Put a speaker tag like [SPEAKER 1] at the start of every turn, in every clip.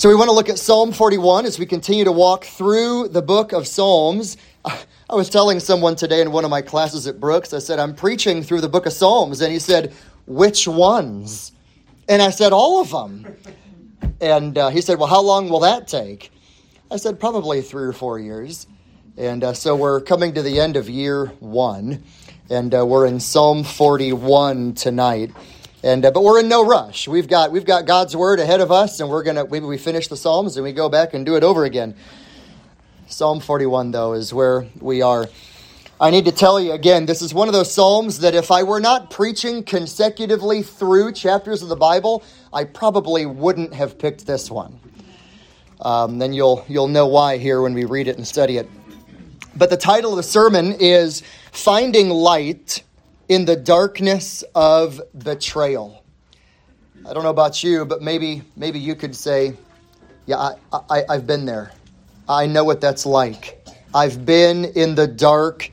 [SPEAKER 1] So we want to look at Psalm 41 as we continue to walk through the book of Psalms. I was telling someone today in one of my classes at Brooks, I said, I'm preaching through the book of Psalms. And he said, Which ones? And I said, All of them. And uh, he said, Well, how long will that take? I said, Probably three or four years. And uh, so we're coming to the end of year one. And uh, we're in Psalm 41 tonight. And uh, but we're in no rush. We've got we've got God's word ahead of us, and we're gonna maybe we finish the Psalms and we go back and do it over again. Psalm 41 though is where we are. I need to tell you again, this is one of those Psalms that if I were not preaching consecutively through chapters of the Bible, I probably wouldn't have picked this one. Um, then you'll you'll know why here when we read it and study it. But the title of the sermon is Finding Light in the darkness of betrayal. I don't know about you, but maybe maybe you could say, "Yeah, I, I, I've been there. I know what that's like. I've been in the dark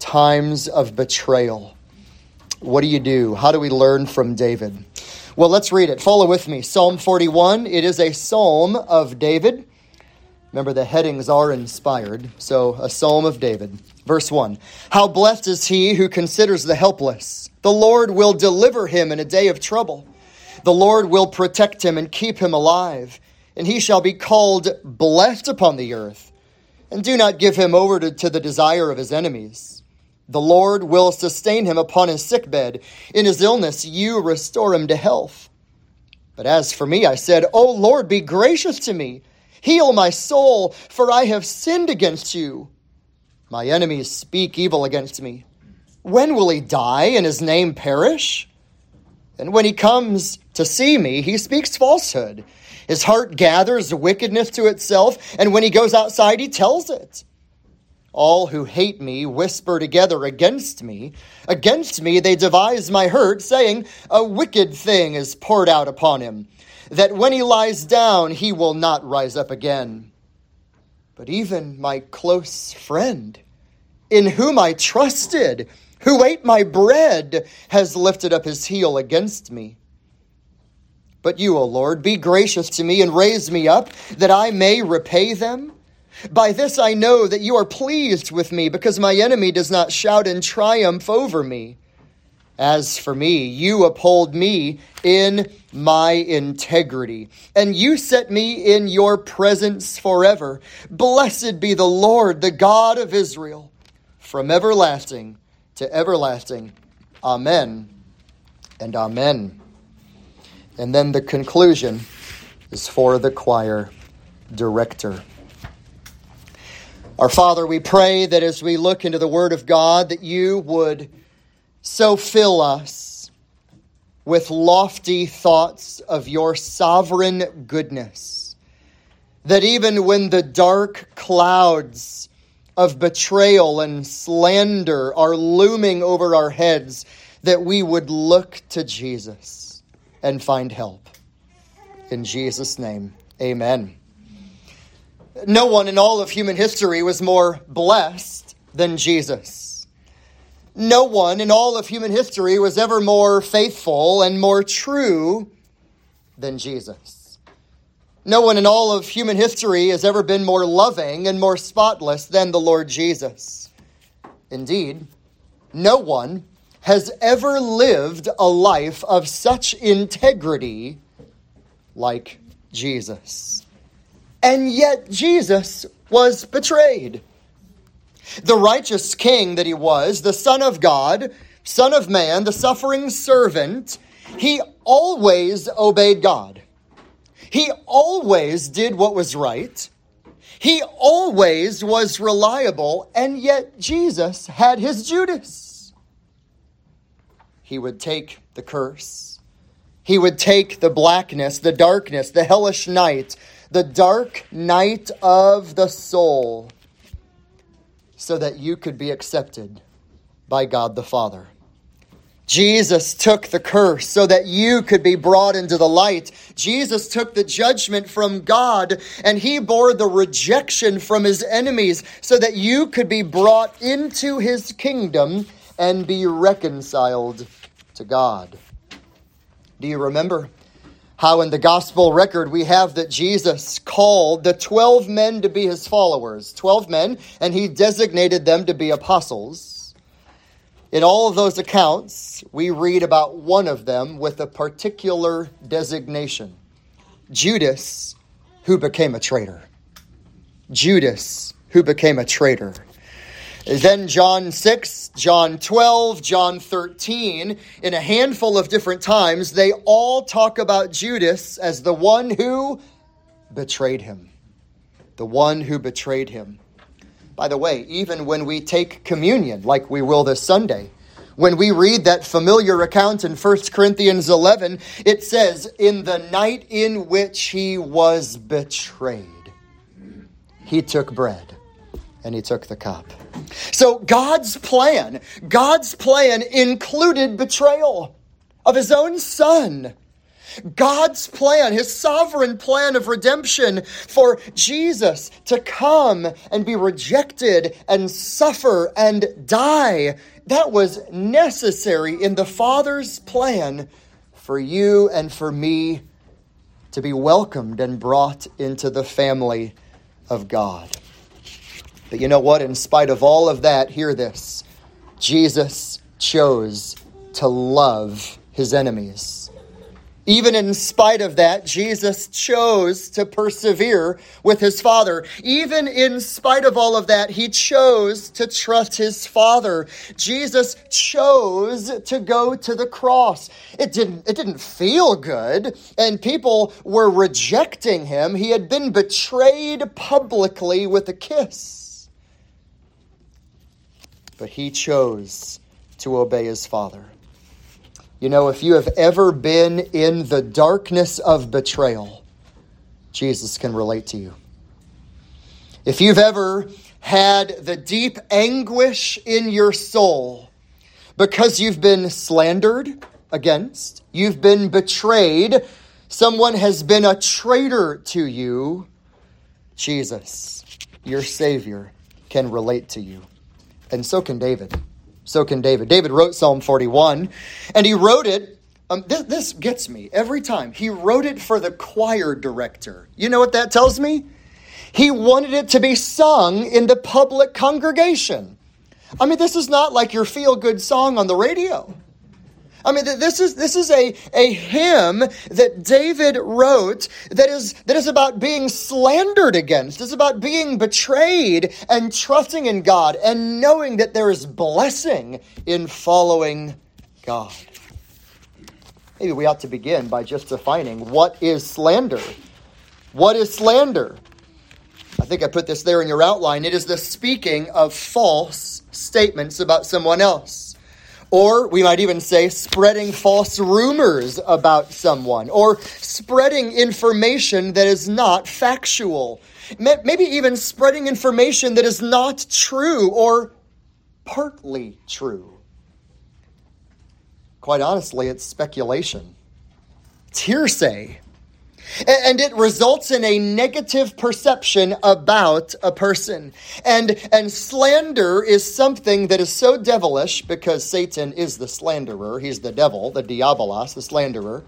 [SPEAKER 1] times of betrayal." What do you do? How do we learn from David? Well, let's read it. Follow with me. Psalm 41. It is a psalm of David. Remember, the headings are inspired. So, a psalm of David. Verse 1 How blessed is he who considers the helpless! The Lord will deliver him in a day of trouble. The Lord will protect him and keep him alive, and he shall be called blessed upon the earth. And do not give him over to, to the desire of his enemies. The Lord will sustain him upon his sick bed. In his illness, you restore him to health. But as for me, I said, O Lord, be gracious to me. Heal my soul, for I have sinned against you. My enemies speak evil against me. When will he die and his name perish? And when he comes to see me, he speaks falsehood. His heart gathers wickedness to itself, and when he goes outside, he tells it. All who hate me whisper together against me. Against me they devise my hurt, saying, A wicked thing is poured out upon him, that when he lies down, he will not rise up again. But even my close friend, in whom I trusted, who ate my bread, has lifted up his heel against me. But you, O Lord, be gracious to me and raise me up, that I may repay them. By this I know that you are pleased with me, because my enemy does not shout in triumph over me. As for me, you uphold me in my integrity, and you set me in your presence forever. Blessed be the Lord, the God of Israel from everlasting to everlasting. Amen and amen. And then the conclusion is for the choir director. Our Father, we pray that as we look into the Word of God, that you would so fill us with lofty thoughts of your sovereign goodness, that even when the dark clouds of betrayal and slander are looming over our heads, that we would look to Jesus and find help. In Jesus' name, amen. No one in all of human history was more blessed than Jesus. No one in all of human history was ever more faithful and more true than Jesus. No one in all of human history has ever been more loving and more spotless than the Lord Jesus. Indeed, no one has ever lived a life of such integrity like Jesus. And yet, Jesus was betrayed. The righteous king that he was, the Son of God, Son of Man, the suffering servant, he always obeyed God. He always did what was right. He always was reliable, and yet Jesus had his Judas. He would take the curse. He would take the blackness, the darkness, the hellish night, the dark night of the soul, so that you could be accepted by God the Father. Jesus took the curse so that you could be brought into the light. Jesus took the judgment from God and he bore the rejection from his enemies so that you could be brought into his kingdom and be reconciled to God. Do you remember how in the gospel record we have that Jesus called the 12 men to be his followers, 12 men, and he designated them to be apostles. In all of those accounts, we read about one of them with a particular designation Judas, who became a traitor. Judas, who became a traitor. Then John 6, John 12, John 13, in a handful of different times, they all talk about Judas as the one who betrayed him. The one who betrayed him. By the way, even when we take communion, like we will this Sunday, when we read that familiar account in 1 Corinthians 11, it says, In the night in which he was betrayed, he took bread and he took the cup. So God's plan, God's plan included betrayal of his own son. God's plan, his sovereign plan of redemption for Jesus to come and be rejected and suffer and die, that was necessary in the Father's plan for you and for me to be welcomed and brought into the family of God. But you know what? In spite of all of that, hear this Jesus chose to love his enemies. Even in spite of that, Jesus chose to persevere with his Father. Even in spite of all of that, he chose to trust his Father. Jesus chose to go to the cross. It didn't, it didn't feel good, and people were rejecting him. He had been betrayed publicly with a kiss but he chose to obey his Father. You know, if you have ever been in the darkness of betrayal, Jesus can relate to you. If you've ever had the deep anguish in your soul because you've been slandered against, you've been betrayed, someone has been a traitor to you, Jesus, your Savior, can relate to you. And so can David. So can David. David wrote Psalm 41, and he wrote it. Um, this, this gets me every time. He wrote it for the choir director. You know what that tells me? He wanted it to be sung in the public congregation. I mean, this is not like your feel good song on the radio. I mean, this is, this is a, a hymn that David wrote that is, that is about being slandered against. It's about being betrayed and trusting in God and knowing that there is blessing in following God. Maybe we ought to begin by just defining what is slander. What is slander? I think I put this there in your outline. It is the speaking of false statements about someone else. Or we might even say spreading false rumors about someone, or spreading information that is not factual. Maybe even spreading information that is not true or partly true. Quite honestly, it's speculation, it's hearsay and it results in a negative perception about a person. And, and slander is something that is so devilish because Satan is the slanderer. He's the devil, the diabolos, the slanderer.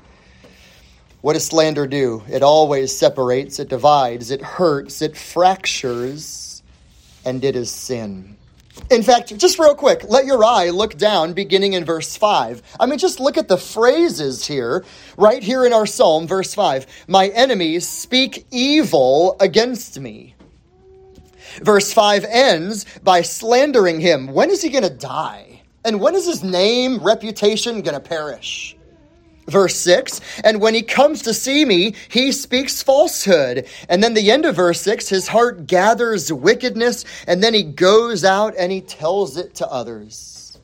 [SPEAKER 1] What does slander do? It always separates, it divides, it hurts, it fractures, and it is sin. In fact, just real quick, let your eye look down beginning in verse 5. I mean, just look at the phrases here, right here in our psalm, verse 5. My enemies speak evil against me. Verse 5 ends by slandering him. When is he going to die? And when is his name, reputation going to perish? Verse 6, and when he comes to see me, he speaks falsehood. And then the end of verse 6, his heart gathers wickedness, and then he goes out and he tells it to others.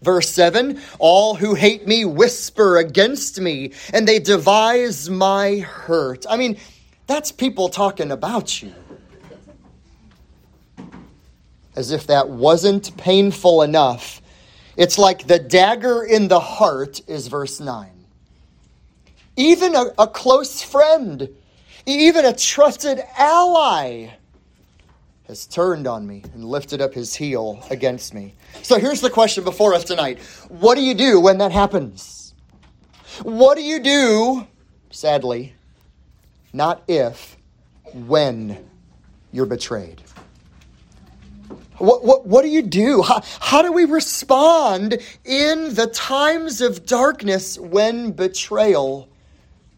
[SPEAKER 1] Verse 7, all who hate me whisper against me, and they devise my hurt. I mean, that's people talking about you. As if that wasn't painful enough. It's like the dagger in the heart is verse 9 even a, a close friend, even a trusted ally has turned on me and lifted up his heel against me. So here's the question before us tonight What do you do when that happens? What do you do sadly, not if, when you're betrayed. What, what, what do you do? How, how do we respond in the times of darkness when betrayal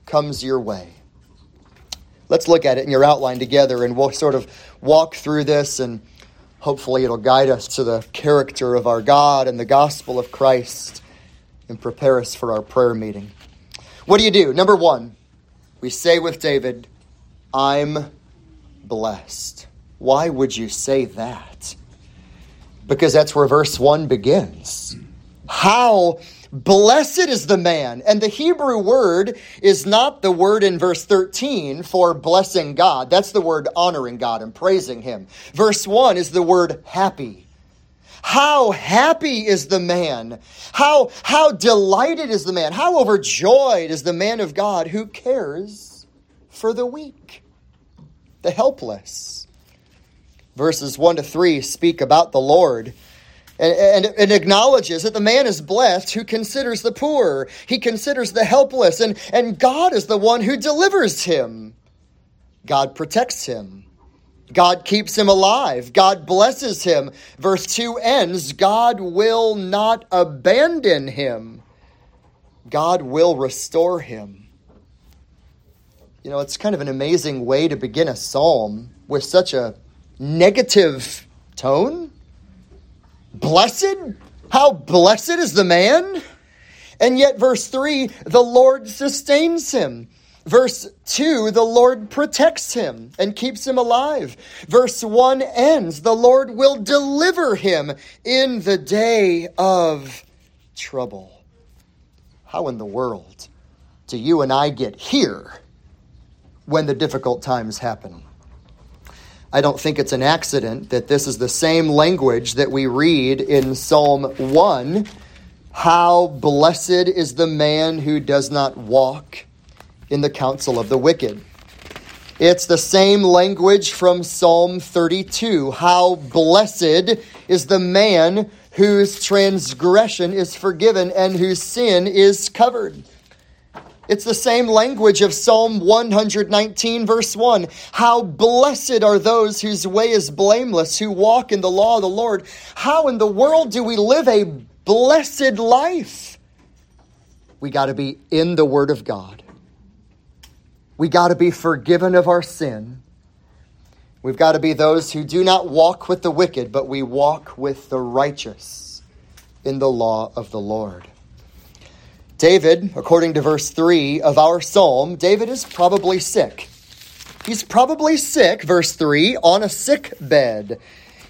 [SPEAKER 1] comes your way? Let's look at it in your outline together and we'll sort of walk through this and hopefully it'll guide us to the character of our God and the gospel of Christ and prepare us for our prayer meeting. What do you do? Number one, we say with David, I'm blessed. Why would you say that? Because that's where verse 1 begins. How blessed is the man. And the Hebrew word is not the word in verse 13 for blessing God. That's the word honoring God and praising Him. Verse 1 is the word happy. How happy is the man? How, how delighted is the man? How overjoyed is the man of God who cares for the weak, the helpless? Verses 1 to 3 speak about the Lord. And, and, and, acknowledges that the man is blessed who considers the poor. He considers the helpless, and, and God is the one who delivers him. God protects him. God keeps him alive. God blesses him. Verse 2 ends God will not abandon him, God will restore him. You know, it's kind of an amazing way to begin a psalm with such a negative tone. Blessed? How blessed is the man? And yet, verse 3 the Lord sustains him. Verse 2, the Lord protects him and keeps him alive. Verse 1 ends, the Lord will deliver him in the day of trouble. How in the world do you and I get here when the difficult times happen? I don't think it's an accident that this is the same language that we read in Psalm 1. How blessed is the man who does not walk in the counsel of the wicked. It's the same language from Psalm 32. How blessed is the man whose transgression is forgiven and whose sin is covered. It's the same language of Psalm 119, verse 1. How blessed are those whose way is blameless, who walk in the law of the Lord. How in the world do we live a blessed life? We got to be in the Word of God. We got to be forgiven of our sin. We've got to be those who do not walk with the wicked, but we walk with the righteous in the law of the Lord. David, according to verse 3 of our psalm, David is probably sick. He's probably sick, verse 3, on a sick bed.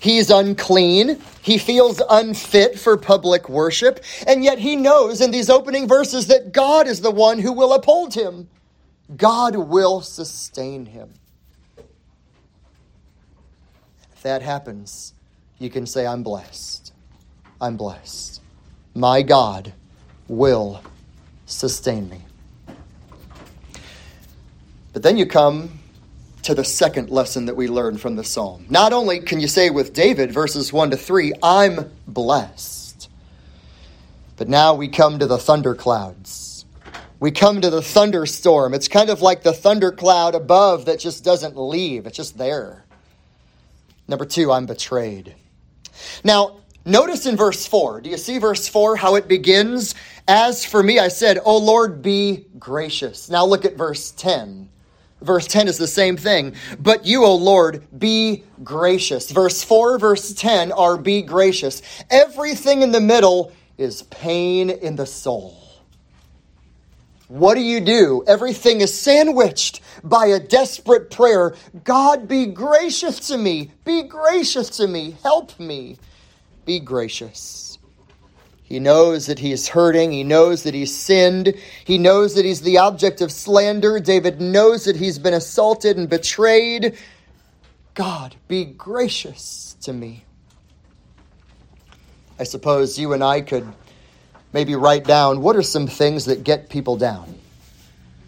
[SPEAKER 1] He's unclean. He feels unfit for public worship. And yet he knows in these opening verses that God is the one who will uphold him. God will sustain him. If that happens, you can say, I'm blessed. I'm blessed. My God will sustain me. But then you come to the second lesson that we learn from the psalm. Not only can you say with David, verses 1 to 3, I'm blessed, but now we come to the thunderclouds. We come to the thunderstorm. It's kind of like the thundercloud above that just doesn't leave, it's just there. Number two, I'm betrayed. Now, Notice in verse 4, do you see verse 4 how it begins? As for me, I said, O Lord, be gracious. Now look at verse 10. Verse 10 is the same thing. But you, O Lord, be gracious. Verse 4, verse 10 are be gracious. Everything in the middle is pain in the soul. What do you do? Everything is sandwiched by a desperate prayer God, be gracious to me. Be gracious to me. Help me be gracious. He knows that he is hurting. He knows that he's sinned. He knows that he's the object of slander. David knows that he's been assaulted and betrayed. God, be gracious to me. I suppose you and I could maybe write down what are some things that get people down?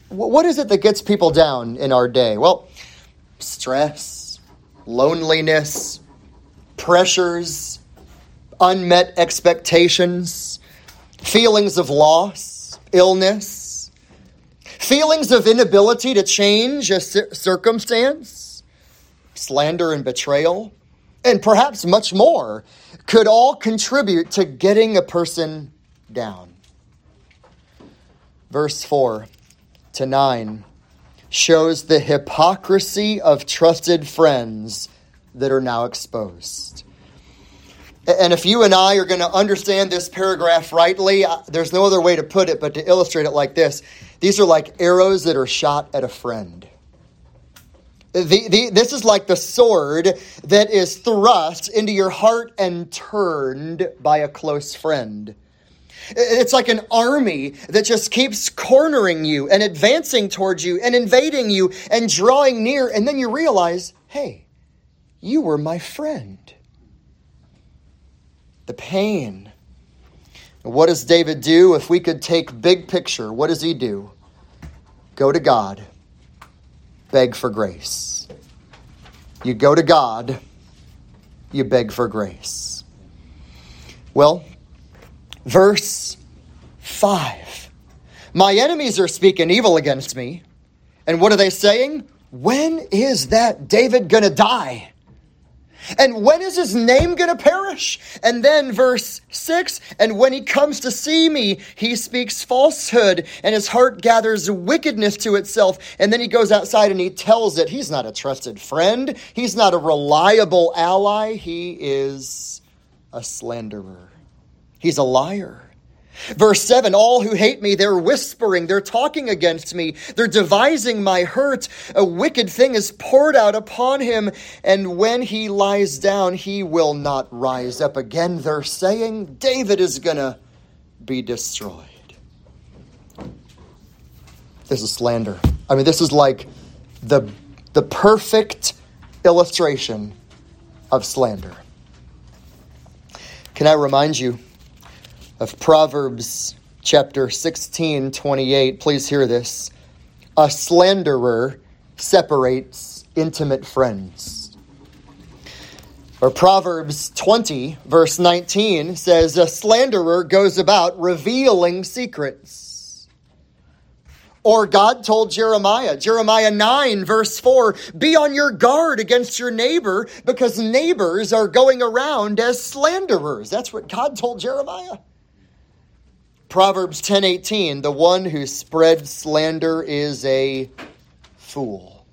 [SPEAKER 1] What is it that gets people down in our day? Well, stress, loneliness, pressures, unmet expectations, feelings of loss, illness, feelings of inability to change a circumstance, slander and betrayal, and perhaps much more could all contribute to getting a person down. Verse 4 to 9 shows the hypocrisy of trusted friends that are now exposed. And if you and I are going to understand this paragraph rightly, there's no other way to put it but to illustrate it like this. These are like arrows that are shot at a friend. The, the, this is like the sword that is thrust into your heart and turned by a close friend. It's like an army that just keeps cornering you and advancing towards you and invading you and drawing near. And then you realize, hey, you were my friend. The pain. What does David do? If we could take big picture, what does he do? Go to God, beg for grace. You go to God, you beg for grace. Well, verse 5. My enemies are speaking evil against me. And what are they saying? When is that David going to die? And when is his name going to perish? And then verse 6 And when he comes to see me, he speaks falsehood, and his heart gathers wickedness to itself. And then he goes outside and he tells it he's not a trusted friend, he's not a reliable ally, he is a slanderer. He's a liar. Verse 7 All who hate me, they're whispering, they're talking against me, they're devising my hurt. A wicked thing is poured out upon him, and when he lies down, he will not rise up again. They're saying David is going to be destroyed. This is slander. I mean, this is like the, the perfect illustration of slander. Can I remind you? Of Proverbs chapter 16, 28. Please hear this. A slanderer separates intimate friends. Or Proverbs 20, verse 19 says, A slanderer goes about revealing secrets. Or God told Jeremiah, Jeremiah 9, verse 4, be on your guard against your neighbor because neighbors are going around as slanderers. That's what God told Jeremiah. Proverbs 10:18, the one who spreads slander is a fool.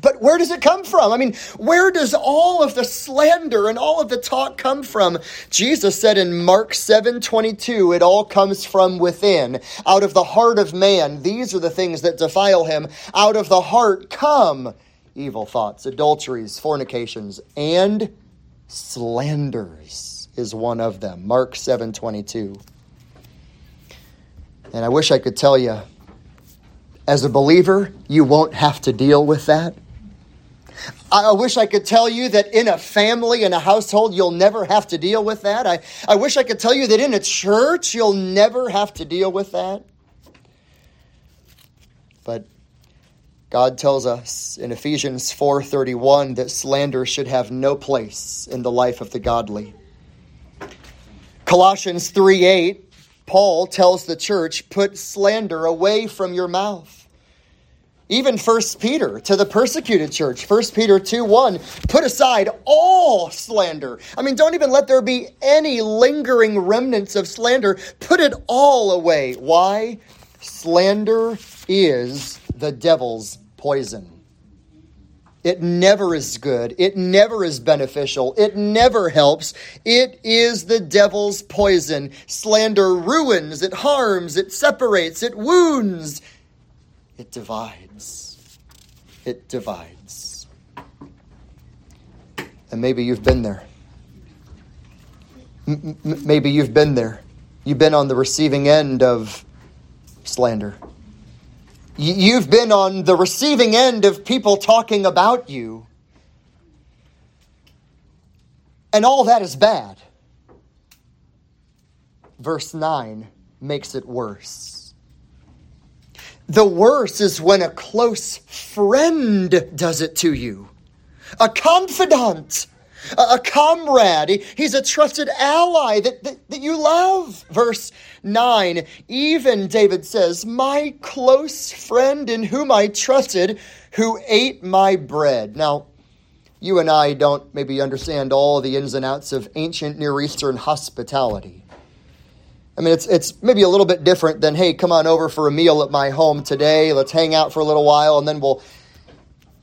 [SPEAKER 1] But where does it come from? I mean, where does all of the slander and all of the talk come from? Jesus said in Mark 7:22, it all comes from within, out of the heart of man. These are the things that defile him. Out of the heart come evil thoughts, adulteries, fornications, and slanders is one of them. Mark 7:22. And I wish I could tell you, as a believer, you won't have to deal with that. I wish I could tell you that in a family, in a household, you'll never have to deal with that. I, I wish I could tell you that in a church, you'll never have to deal with that. But God tells us in Ephesians 4:31 that slander should have no place in the life of the godly. Colossians 3:8 Paul tells the church, put slander away from your mouth. Even 1 Peter to the persecuted church, 1 Peter 2 1, put aside all slander. I mean, don't even let there be any lingering remnants of slander. Put it all away. Why? Slander is the devil's poison. It never is good. It never is beneficial. It never helps. It is the devil's poison. Slander ruins, it harms, it separates, it wounds, it divides. It divides. And maybe you've been there. M- maybe you've been there. You've been on the receiving end of slander. You've been on the receiving end of people talking about you. And all that is bad. Verse 9 makes it worse. The worst is when a close friend does it to you, a confidant, a, a comrade. He's a trusted ally that, that, that you love. Verse 9, even David says, My close friend in whom I trusted, who ate my bread. Now, you and I don't maybe understand all the ins and outs of ancient Near Eastern hospitality. I mean, it's, it's maybe a little bit different than, hey, come on over for a meal at my home today. Let's hang out for a little while, and then we'll.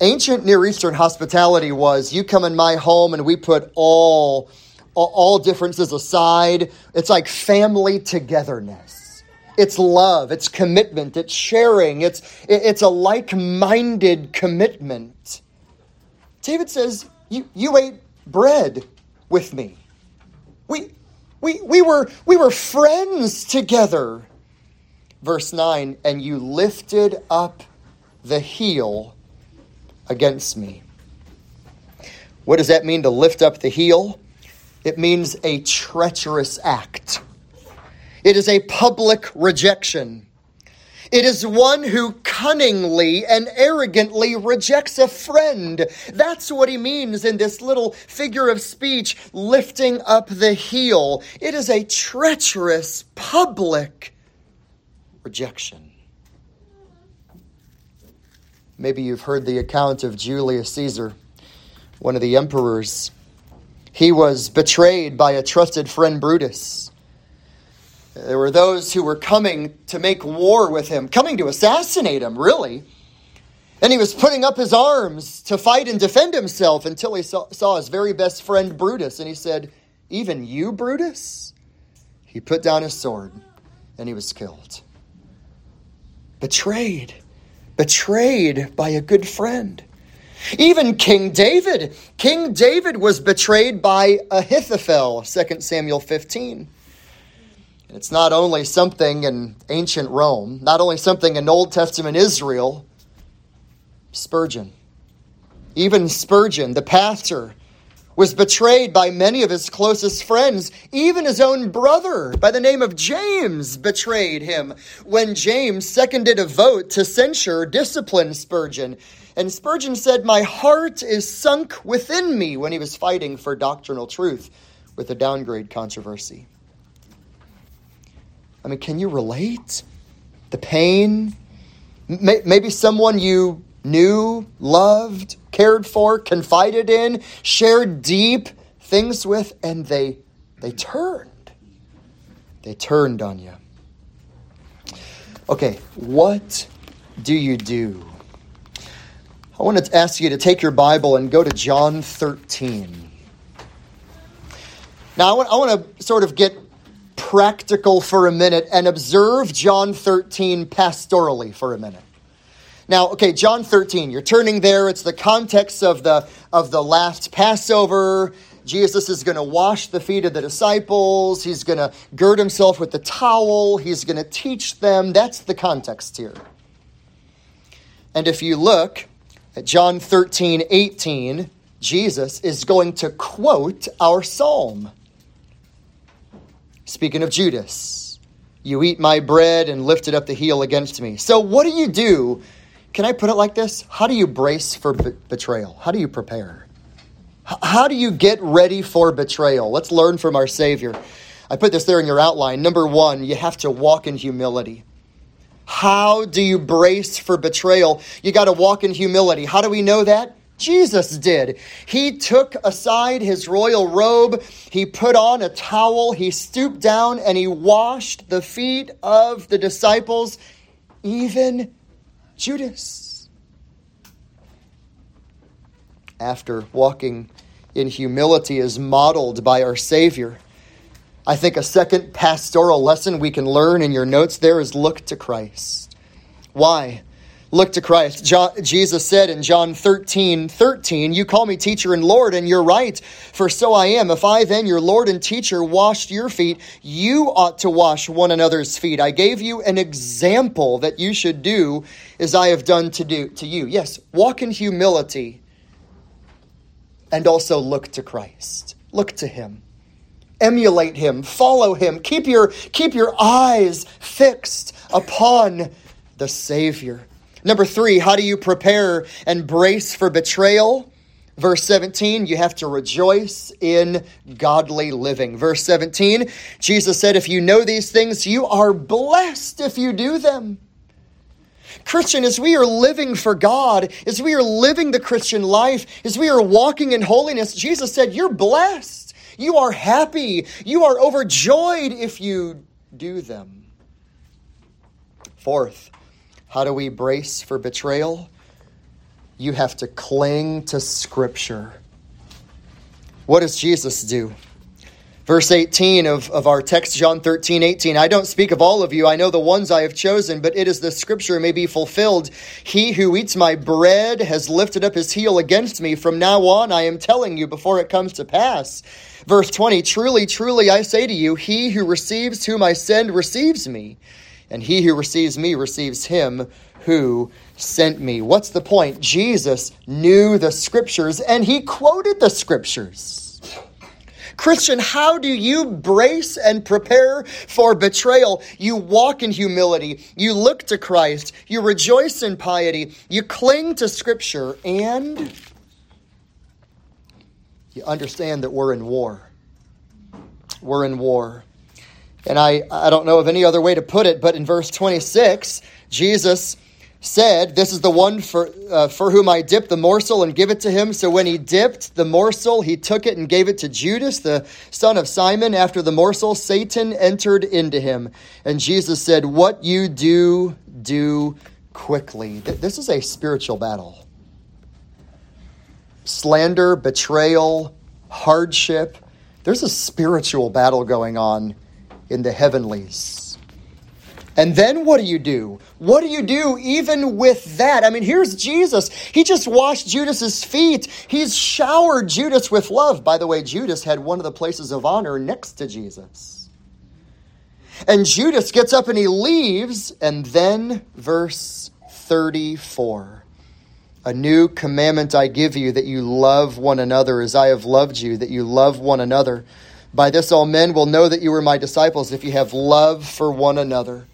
[SPEAKER 1] Ancient Near Eastern hospitality was you come in my home and we put all, all, differences aside. It's like family togetherness. It's love, it's commitment, it's sharing, it's, it's a like minded commitment. David says, you, you ate bread with me. We, we, we, were, we were friends together. Verse 9, and you lifted up the heel against me. What does that mean to lift up the heel? It means a treacherous act. It is a public rejection. It is one who cunningly and arrogantly rejects a friend. That's what he means in this little figure of speech, lifting up the heel. It is a treacherous public rejection. Maybe you've heard the account of Julius Caesar, one of the emperors. He was betrayed by a trusted friend, Brutus. There were those who were coming to make war with him, coming to assassinate him, really. And he was putting up his arms to fight and defend himself until he saw, saw his very best friend, Brutus. And he said, Even you, Brutus? He put down his sword and he was killed. Betrayed. Betrayed by a good friend. Even King David. King David was betrayed by Ahithophel, 2 Samuel 15. It's not only something in ancient Rome, not only something in Old Testament Israel, Spurgeon. Even Spurgeon, the pastor, was betrayed by many of his closest friends. Even his own brother, by the name of James, betrayed him when James seconded a vote to censure, discipline Spurgeon. And Spurgeon said, My heart is sunk within me when he was fighting for doctrinal truth with the downgrade controversy. I mean, can you relate? The pain? Maybe someone you knew, loved, cared for, confided in, shared deep things with, and they they turned. They turned on you. Okay, what do you do? I want to ask you to take your Bible and go to John 13. Now, I want, I want to sort of get practical for a minute and observe John 13 pastorally for a minute. Now, okay, John 13, you're turning there. It's the context of the of the last Passover. Jesus is going to wash the feet of the disciples. He's going to gird himself with the towel. He's going to teach them. That's the context here. And if you look at John 13, 18, Jesus is going to quote our psalm. Speaking of Judas, you eat my bread and lifted up the heel against me. So, what do you do? Can I put it like this? How do you brace for be- betrayal? How do you prepare? H- how do you get ready for betrayal? Let's learn from our Savior. I put this there in your outline. Number one, you have to walk in humility. How do you brace for betrayal? You got to walk in humility. How do we know that? Jesus did. He took aside his royal robe, he put on a towel, he stooped down, and he washed the feet of the disciples, even Judas. After walking in humility is modeled by our Savior. I think a second pastoral lesson we can learn in your notes there is look to Christ. Why? Look to Christ. John, Jesus said in John 13, 13, You call me teacher and Lord, and you're right, for so I am. If I then, your Lord and teacher, washed your feet, you ought to wash one another's feet. I gave you an example that you should do as I have done to do to you. Yes, walk in humility and also look to Christ. Look to him. Emulate him, follow him. Keep your keep your eyes fixed upon the Savior. Number three, how do you prepare and brace for betrayal? Verse 17, you have to rejoice in godly living. Verse 17, Jesus said, If you know these things, you are blessed if you do them. Christian, as we are living for God, as we are living the Christian life, as we are walking in holiness, Jesus said, You're blessed. You are happy. You are overjoyed if you do them. Fourth, how do we brace for betrayal? you have to cling to Scripture. What does Jesus do? Verse 18 of, of our text, John 13, 18. I don't speak of all of you. I know the ones I have chosen, but it is the scripture may be fulfilled. He who eats my bread has lifted up his heel against me. From now on, I am telling you before it comes to pass. Verse 20 Truly, truly, I say to you, he who receives whom I send receives me, and he who receives me receives him who sent me. What's the point? Jesus knew the scriptures and he quoted the scriptures. Christian, how do you brace and prepare for betrayal? You walk in humility, you look to Christ, you rejoice in piety, you cling to Scripture, and you understand that we're in war. We're in war. And I, I don't know of any other way to put it, but in verse 26, Jesus said, This is the one for, uh, for whom I dipped the morsel and give it to him. So when he dipped the morsel, he took it and gave it to Judas, the son of Simon. After the morsel, Satan entered into him. And Jesus said, What you do, do quickly. This is a spiritual battle. Slander, betrayal, hardship. There's a spiritual battle going on in the heavenlies. And then what do you do? What do you do even with that? I mean, here's Jesus. He just washed Judas's feet. He's showered Judas with love. By the way, Judas had one of the places of honor next to Jesus. And Judas gets up and he leaves. And then, verse 34 A new commandment I give you that you love one another as I have loved you, that you love one another. By this, all men will know that you are my disciples if you have love for one another.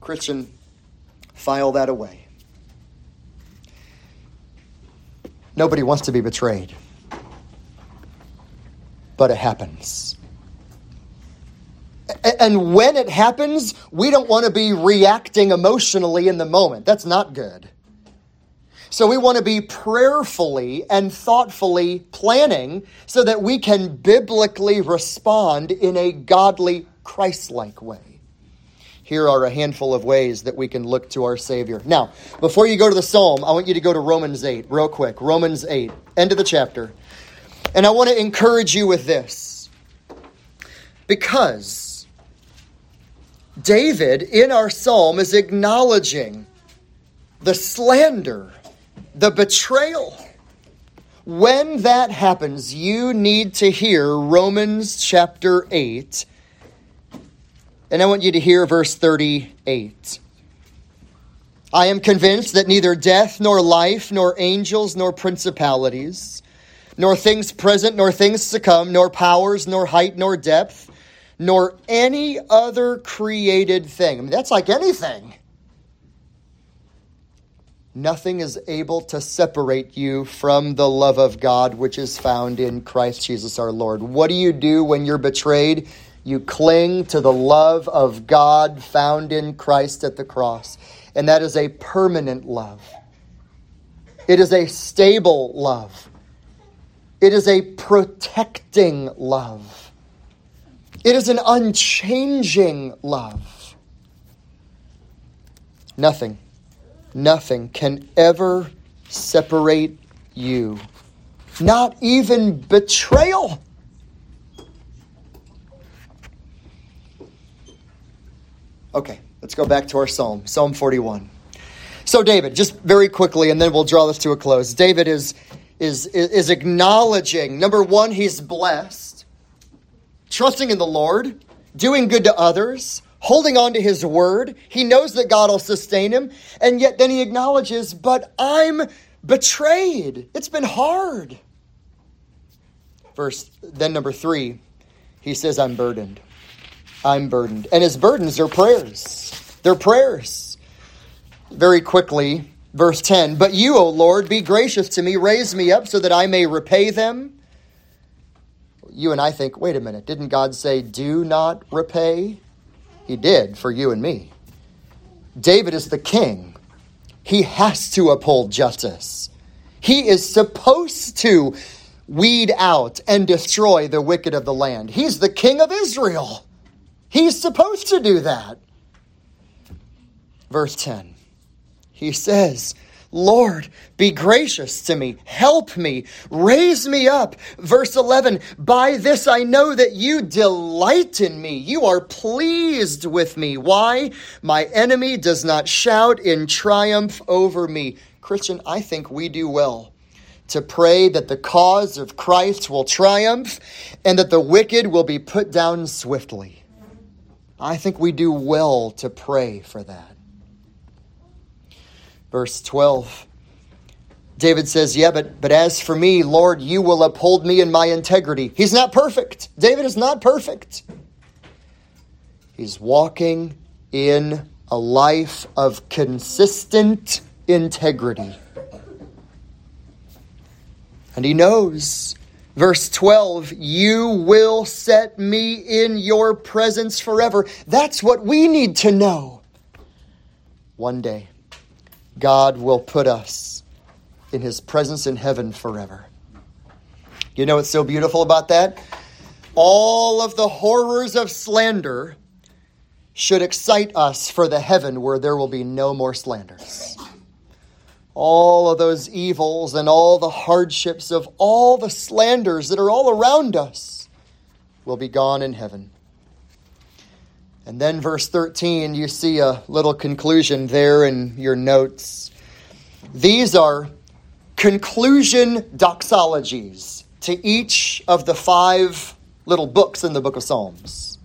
[SPEAKER 1] Christian, file that away. Nobody wants to be betrayed, but it happens. And when it happens, we don't want to be reacting emotionally in the moment. That's not good. So we want to be prayerfully and thoughtfully planning so that we can biblically respond in a godly, Christ like way here are a handful of ways that we can look to our Savior. Now, before you go to the Psalm, I want you to go to Romans 8 real quick. Romans 8, end of the chapter. And I want to encourage you with this. Because David in our psalm is acknowledging the slander, the betrayal. When that happens, you need to hear Romans chapter 8 and I want you to hear verse 38. I am convinced that neither death, nor life, nor angels, nor principalities, nor things present, nor things to come, nor powers, nor height, nor depth, nor any other created thing. I mean, that's like anything. Nothing is able to separate you from the love of God which is found in Christ Jesus our Lord. What do you do when you're betrayed? You cling to the love of God found in Christ at the cross. And that is a permanent love. It is a stable love. It is a protecting love. It is an unchanging love. Nothing, nothing can ever separate you. Not even betrayal. Okay, let's go back to our psalm, Psalm 41. So David, just very quickly, and then we'll draw this to a close. David is is is acknowledging number one, he's blessed, trusting in the Lord, doing good to others, holding on to his word. He knows that God will sustain him, and yet then he acknowledges, but I'm betrayed. It's been hard. Verse then number three, he says, I'm burdened. I'm burdened. And his burdens are prayers. They're prayers. Very quickly, Verse 10 But you, O Lord, be gracious to me, raise me up so that I may repay them. You and I think, wait a minute, didn't God say, do not repay? He did for you and me. David is the king. He has to uphold justice. He is supposed to weed out and destroy the wicked of the land. He's the king of Israel. He's supposed to do that. Verse 10 he says, Lord, be gracious to me, help me, raise me up. Verse 11, by this I know that you delight in me. You are pleased with me. Why? My enemy does not shout in triumph over me. Christian, I think we do well to pray that the cause of Christ will triumph and that the wicked will be put down swiftly. I think we do well to pray for that. Verse 12. David says, Yeah, but, but as for me, Lord, you will uphold me in my integrity. He's not perfect. David is not perfect. He's walking in a life of consistent integrity. And he knows, verse 12, you will set me in your presence forever. That's what we need to know. One day, God will put us in his presence in heaven forever. You know what's so beautiful about that? All of the horrors of slander should excite us for the heaven where there will be no more slanders. All of those evils and all the hardships of all the slanders that are all around us will be gone in heaven. And then, verse 13, you see a little conclusion there in your notes. These are conclusion doxologies to each of the five little books in the book of Psalms.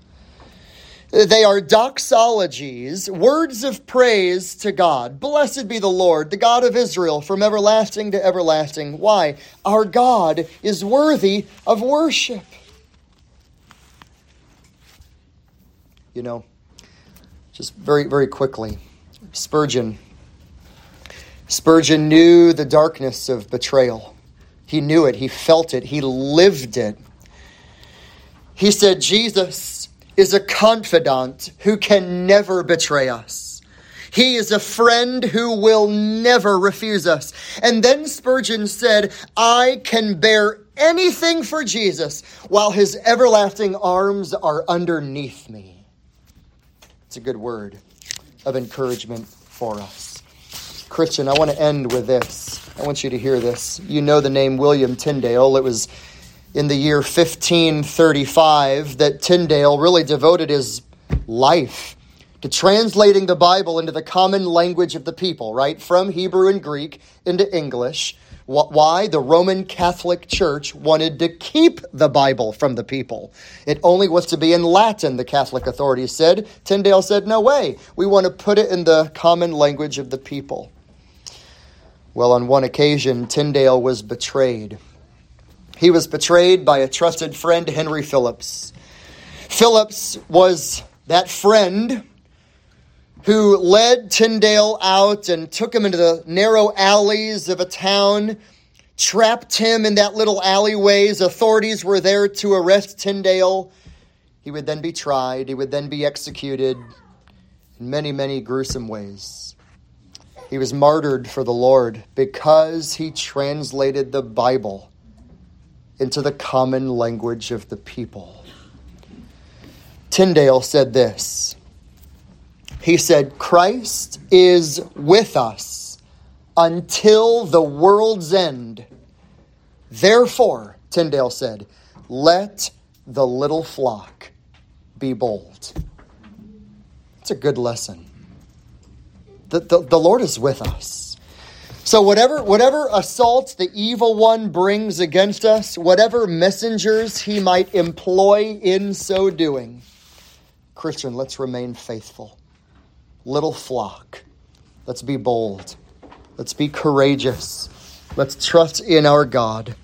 [SPEAKER 1] They are doxologies, words of praise to God. Blessed be the Lord, the God of Israel, from everlasting to everlasting. Why? Our God is worthy of worship. You know, just very, very quickly. Spurgeon. Spurgeon knew the darkness of betrayal. He knew it, he felt it, he lived it. He said, Jesus is a confidant who can never betray us. He is a friend who will never refuse us. And then Spurgeon said, I can bear anything for Jesus while his everlasting arms are underneath me. It's a good word of encouragement for us. Christian, I want to end with this. I want you to hear this. You know the name William Tyndale. It was in the year 1535 that Tyndale really devoted his life to translating the Bible into the common language of the people, right? From Hebrew and Greek into English. Why? The Roman Catholic Church wanted to keep the Bible from the people. It only was to be in Latin, the Catholic authorities said. Tyndale said, no way. We want to put it in the common language of the people. Well, on one occasion, Tyndale was betrayed. He was betrayed by a trusted friend, Henry Phillips. Phillips was that friend who led Tyndale out and took him into the narrow alleys of a town, trapped him in that little alleyways. Authorities were there to arrest Tyndale. He would then be tried, he would then be executed in many, many gruesome ways. He was martyred for the Lord because he translated the Bible into the common language of the people. Tyndale said this he said, Christ is with us until the world's end. Therefore, Tyndale said, let the little flock be bold. It's a good lesson. The, the, the Lord is with us. So whatever whatever assault the evil one brings against us, whatever messengers he might employ in so doing, Christian, let's remain faithful little flock. Let's be bold. Let's be courageous. Let's trust in our God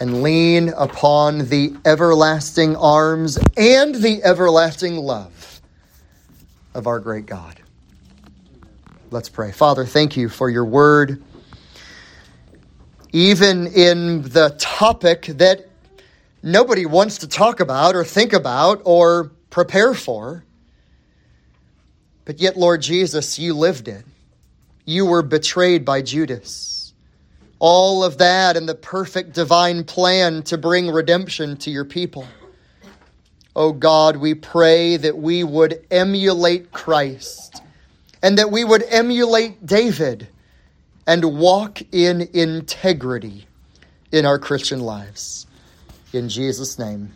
[SPEAKER 1] and lean upon the everlasting arms and the everlasting love of our great God. Let's pray. Father, thank you for your word. Even in the topic that nobody wants to talk about or think about or prepare for. But yet, Lord Jesus, you lived it. You were betrayed by Judas. All of that and the perfect divine plan to bring redemption to your people. Oh God, we pray that we would emulate Christ and that we would emulate David and walk in integrity in our Christian lives. In Jesus' name,